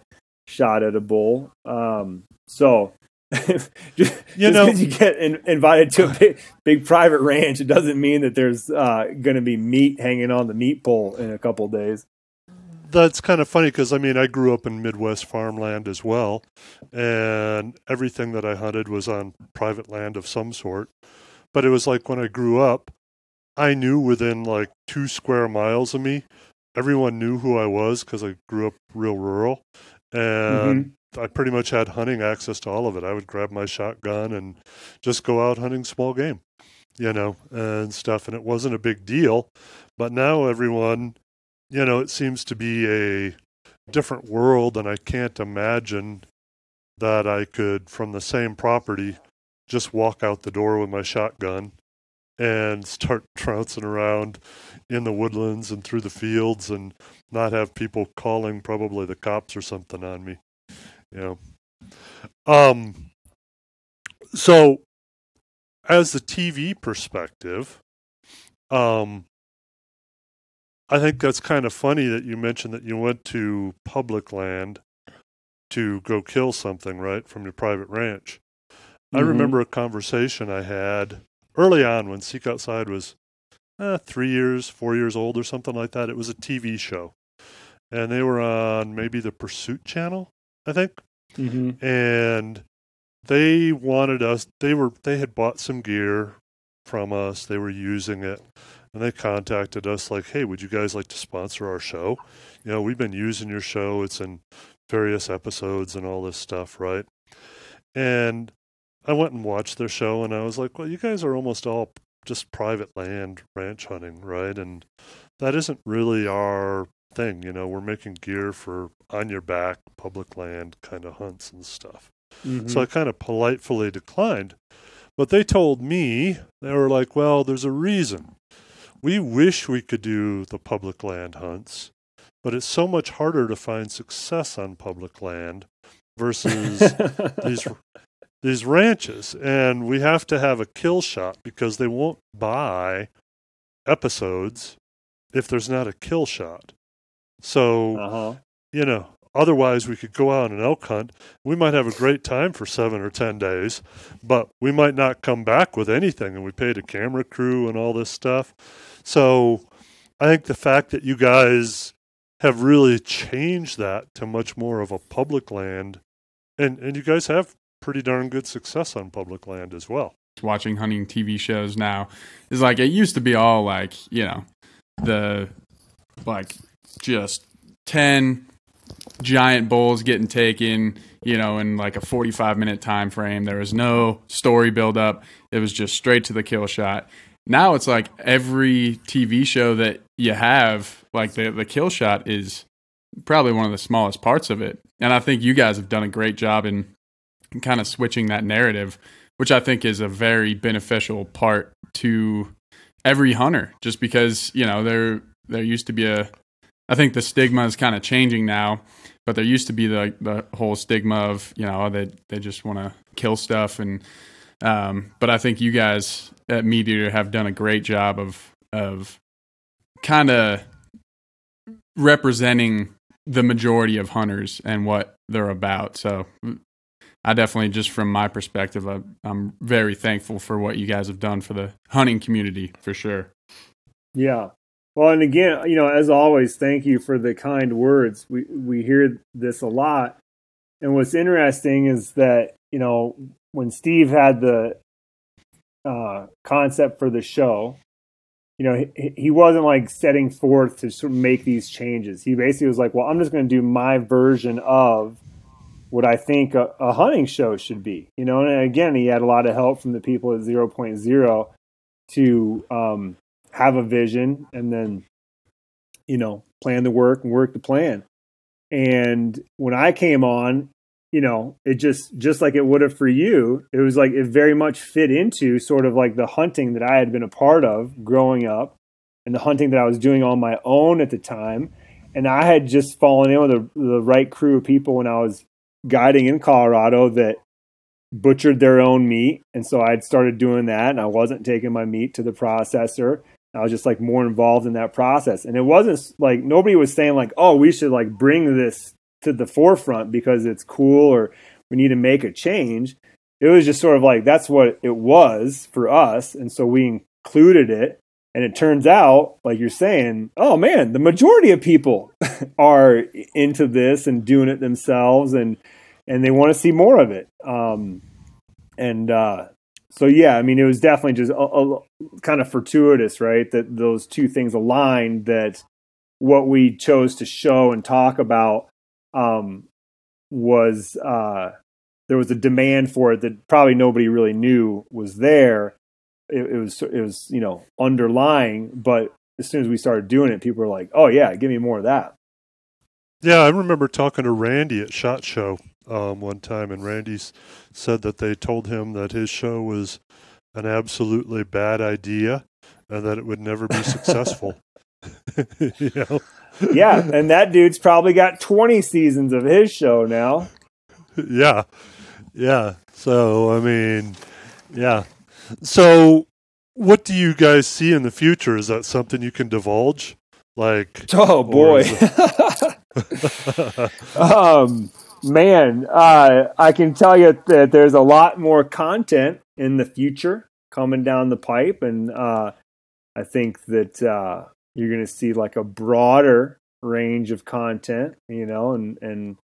shot at a bull. Um, so. just, You know- because you get in, invited to a big, big private ranch, it doesn't mean that there's uh, going to be meat hanging on the meat pole in a couple days. that's kind of funny because I mean I grew up in Midwest farmland as well, and everything that I hunted was on private land of some sort. But it was like when I grew up, I knew within like two square miles of me, everyone knew who I was because I grew up real rural, and I pretty much had hunting access to all of it. I would grab my shotgun and just go out hunting small game, you know, and stuff, and it wasn't a big deal. But now everyone you know, it seems to be a different world, and I can't imagine that I could, from the same property, just walk out the door with my shotgun and start trouncing around in the woodlands and through the fields and not have people calling probably the cops or something on me. Know. Um so as the TV perspective, um I think that's kind of funny that you mentioned that you went to public land to go kill something, right, from your private ranch. I Mhm. remember a conversation I had early on when Seek Outside was uh, three years, four years old, or something like that. It was a TV show, and they were on maybe the Pursuit Channel, I think. Mm-hmm. and they wanted us they were they had bought some gear from us. They were using it. And they contacted us like hey would you guys like to sponsor our show? You know we've been using your show. It's in various episodes and all this stuff right? And i went and watched their show and i was like well you guys are almost all just private land ranch hunting right? And that isn't really our thing you know we're making gear for on your back public land kind of hunts and stuff Mm-hmm. so I kind of politely declined. But they told me, they were like, well, there's a reason. We wish we could do the public land hunts, but it's so much harder to find success on public land versus these these ranches and we have to have a kill shot because they won't buy episodes if there's not a kill shot. So uh-huh. you know, otherwise we could go out on an elk hunt. We might have a great time for seven or ten days, but we might not come back with anything. And we paid a camera crew and all this stuff. So I think the fact that you guys have really changed that to much more of a public land, and and you guys have pretty darn good success on public land as well. watching hunting TV shows now is like it used to be all like, you know, the like just 10 giant bulls getting taken, you know, in like a 45 minute time frame. There was no story build up. It was just straight to the kill shot. Now it's like every TV show that you have, like the the kill shot is probably one of the smallest parts of it. And I think you guys have done a great job in kind of switching that narrative which I think is a very beneficial part to every hunter. Just because you know there there used to be a, I think the stigma is kind of changing now, but there used to be the the whole stigma of you know they they just want to kill stuff and, um, but I think you guys at Meat Eater have done a great job of of kind of representing the majority of hunters and what they're about. So I definitely, just from my perspective, I, I'm very thankful for what you guys have done for the hunting community, for sure. Yeah. Well, and again, you know, as always, thank you for the kind words. We we hear this a lot, and what's interesting is that you know when Steve had the uh, concept for the show, you know, he, he wasn't like setting forth to sort of make these changes. He basically was like, well, I'm just going to do my version of what I think a, a, hunting show should be. You know, and again, he had a lot of help from the people at 0.0 to um, have a vision and then, you know, plan the work and work the plan. And when I came on, you know, it just just like it would have for you, it was like it very much fit into sort of like the hunting that I had been a part of growing up and the hunting that I was doing on my own at the time. And I had just fallen in with the, the right crew of people when I was guiding in Colorado that butchered their own meat. And so I'd started doing that and I wasn't taking my meat to the processor. I was just like more involved in that process. And it wasn't like nobody was saying like, oh, we should like bring this to the forefront because it's cool or we need to make a change. It was just sort of like that's what it was for us. And so we included it. And it turns out, like you're saying, oh man, the majority of people are into this and doing it themselves and and they want to see more of it. Um, and uh, so yeah, I mean, it was definitely just a, a, kind of fortuitous, right? That those two things aligned. That what we chose to show and talk about um, was uh, there was a demand for it that probably nobody really knew was there. It, it, was it was you know underlying, but as soon as we started doing it, people were like, "Oh yeah, give me more of that." Yeah, I remember talking to Randy at Shot Show um, one time, and Randy said that they told him that his show was an absolutely bad idea and that it would never be successful. you know? yeah, and that dude's probably got 20 seasons of his show now. Yeah. Yeah. So, I mean, yeah. So, what do you guys see in the future? Is that something you can divulge? Like, oh boy. um, man, uh, I can tell you that there's a lot more content in the future coming down the pipe, and uh, I think that uh, you're going to see like a broader range of content, you know, and and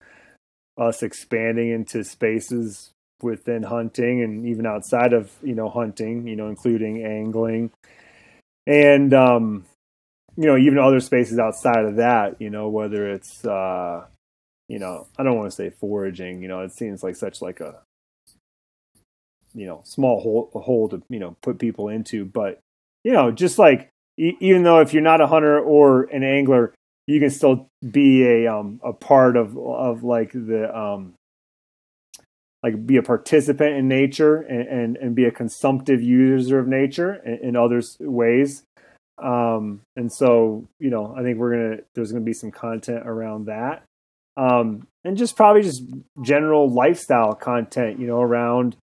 us expanding into spaces within hunting and even outside of you know hunting, you know, including angling, and um, you know, even other spaces outside of that, you know, whether it's uh, you know, I don't want to say foraging, you know, it seems like such like a you know small hole, hole to you know put people into, but you know, just like even though if you're not a hunter or an angler, you can still be a um a part of of like the um like be a participant in nature and and, and be a consumptive user of nature in, in other ways. Um, and so you know, I think we're gonna there's gonna be some content around that. Um, and just probably just general lifestyle content, you know, around,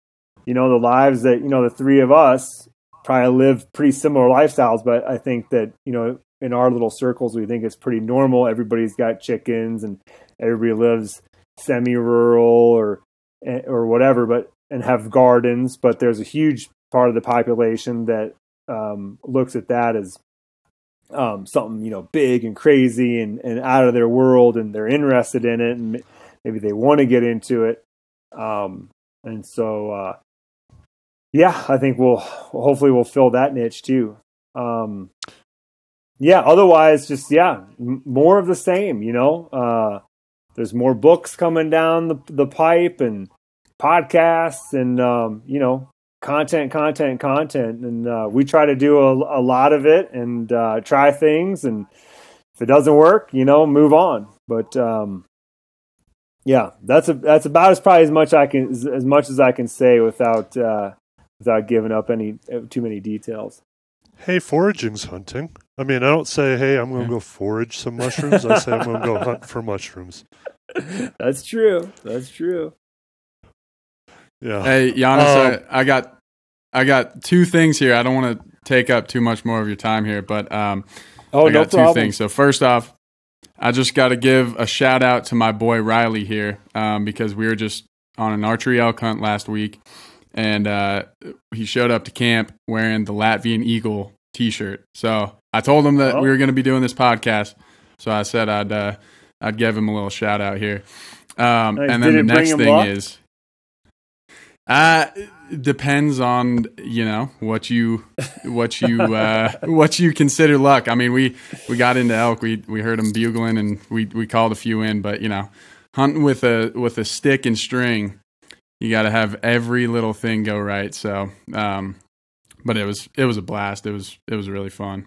you know, the lives that, you know, the three of us probably live pretty similar lifestyles, but I think that you know in our little circles we think it's pretty normal. Everybody's got chickens and everybody lives semi-rural or eh, or whatever, but and have gardens. But there's a huge part of the population that um, looks at that as um, something you know big and crazy and, and out of their world, and they're interested in it, and maybe they want to get into it. Um, and so uh, yeah, I think we'll hopefully we'll fill that niche too. Um, yeah, otherwise, just yeah, m- more of the same. You know, uh, there's more books coming down the the pipe and podcasts and um, you know content, content, content, and uh, we try to do a, a lot of it and uh, try things, and if it doesn't work, you know, move on. But um, yeah, that's a, that's about as probably as much I can as, as much as I can say without uh, without giving up any uh, too many details. Hey, foraging's hunting. I mean, I don't say, "Hey, I'm going to go forage some mushrooms." I say, "I'm going to go hunt for mushrooms." That's true. That's true. Yeah. Hey, Janis, um, I, I, got I got two things here. I don't want to take up too much more of your time here, but um, oh, I got no two problem. things. So first off, I just got to give a shout out to my boy Riley here um, because we were just on an archery elk hunt last week and uh, he showed up to camp wearing the Latvian Eagle T-shirt. So I told him that oh. we were going to be doing this podcast. So I said I'd uh, I'd give him a little shout out here. Um, nice. And then the next thing luck? is, Uh, depends on you know what you what you uh, what you consider luck. I mean, we we got into elk. We we heard them bugling, and we we called a few in. But you know, hunting with a with a stick and string, you got to have every little thing go right. So, um, but it was it was a blast. It was it was really fun.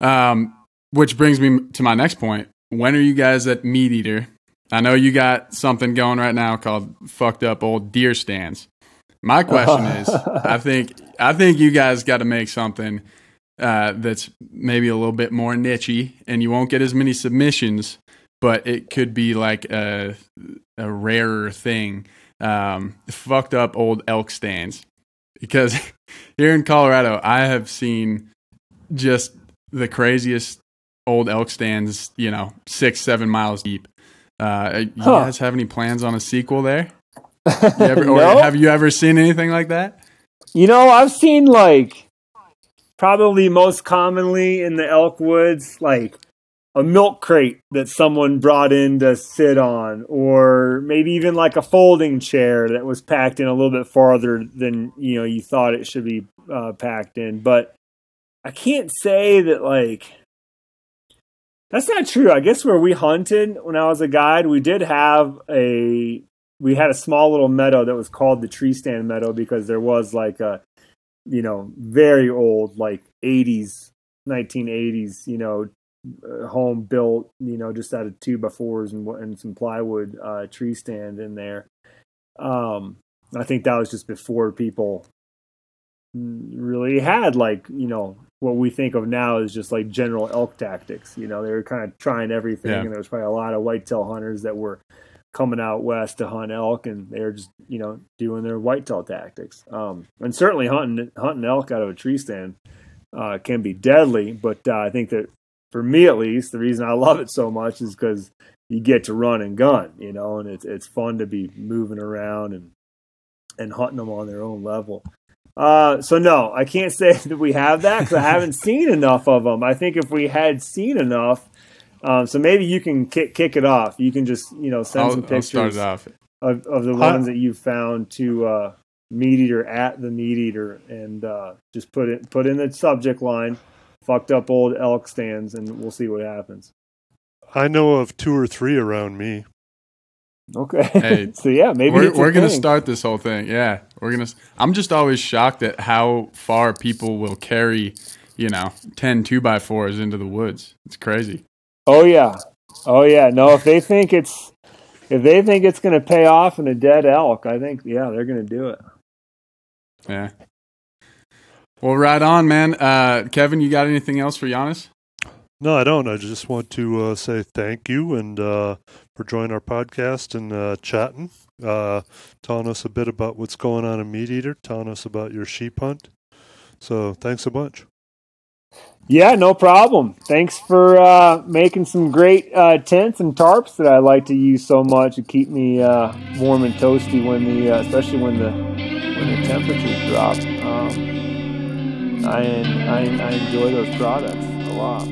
Um, which brings me to my next point. When are you guys at Meat Eater? I know you got something going right now called fucked up old deer stands. My question is, I think I think you guys got to make something uh, that's maybe a little bit more nichey, and you won't get as many submissions, but it could be like a a rarer thing. Um, fucked up old elk stands, because here in Colorado, I have seen just the craziest old elk stands. You know, six seven miles deep. Uh, you Huh. guys have any plans on a sequel there? You ever, or No. have you ever seen anything like that? You know, I've seen like probably most commonly in the elk woods, like a milk crate that someone brought in to sit on, or maybe even like a folding chair that was packed in a little bit farther than you know you thought it should be uh, packed in. But I can't say that like that's not true. I guess where we hunted when I was a guide, we did have a we had a small little meadow that was called the tree stand meadow because there was like a you know very old like 80s 1980s you know uh, home built you know just out of two by fours and, and some plywood uh, tree stand in there um i think that was just before people really had like you know what we think of now is just like general elk tactics you know they were kind of trying everything Yeah. and there was probably a lot of whitetail hunters that were coming out west to hunt elk and they're just you know doing their whitetail tactics um and certainly hunting hunting elk out of a tree stand uh can be deadly but uh, i think that for me at least the reason i love it so much is because you get to run and gun you know and it's it's fun to be moving around and and hunting them on their own level uh, so no, I can't say that we have that because I haven't seen enough of them. I think if we had seen enough, um, so maybe you can kick kick it off. You can just you know send I'll, some pictures off. of, of the Huh? ones that you found to uh, meat eater at the meat eater, and uh, just put it put in the subject line, "fucked up old elk stands," and we'll see what happens. I know of two or three around me. Okay. Hey, so yeah, maybe we're we're gonna start this whole thing. Yeah, we're gonna. s- I'm just always shocked at how far people will carry, you know, 10 two by fours into the woods. It's crazy. Oh yeah, oh yeah. No, if they think it's if they think it's going to pay off in a dead elk, I think yeah, they're going to do it. Yeah. Well, right on, man. Uh, Kevin, you got anything else for Janis? No, I don't. I just want to uh, say thank you and uh, for joining our podcast and uh, chatting, uh, telling us a bit about what's going on in Meat Eater, telling us about your sheep hunt. So thanks a bunch. Yeah, no problem. Thanks for uh, making some great uh, tents and tarps that I like to use so much to keep me uh, warm and toasty when the, uh, especially when the when the temperatures drop. Um, I, I I enjoy those products a lot.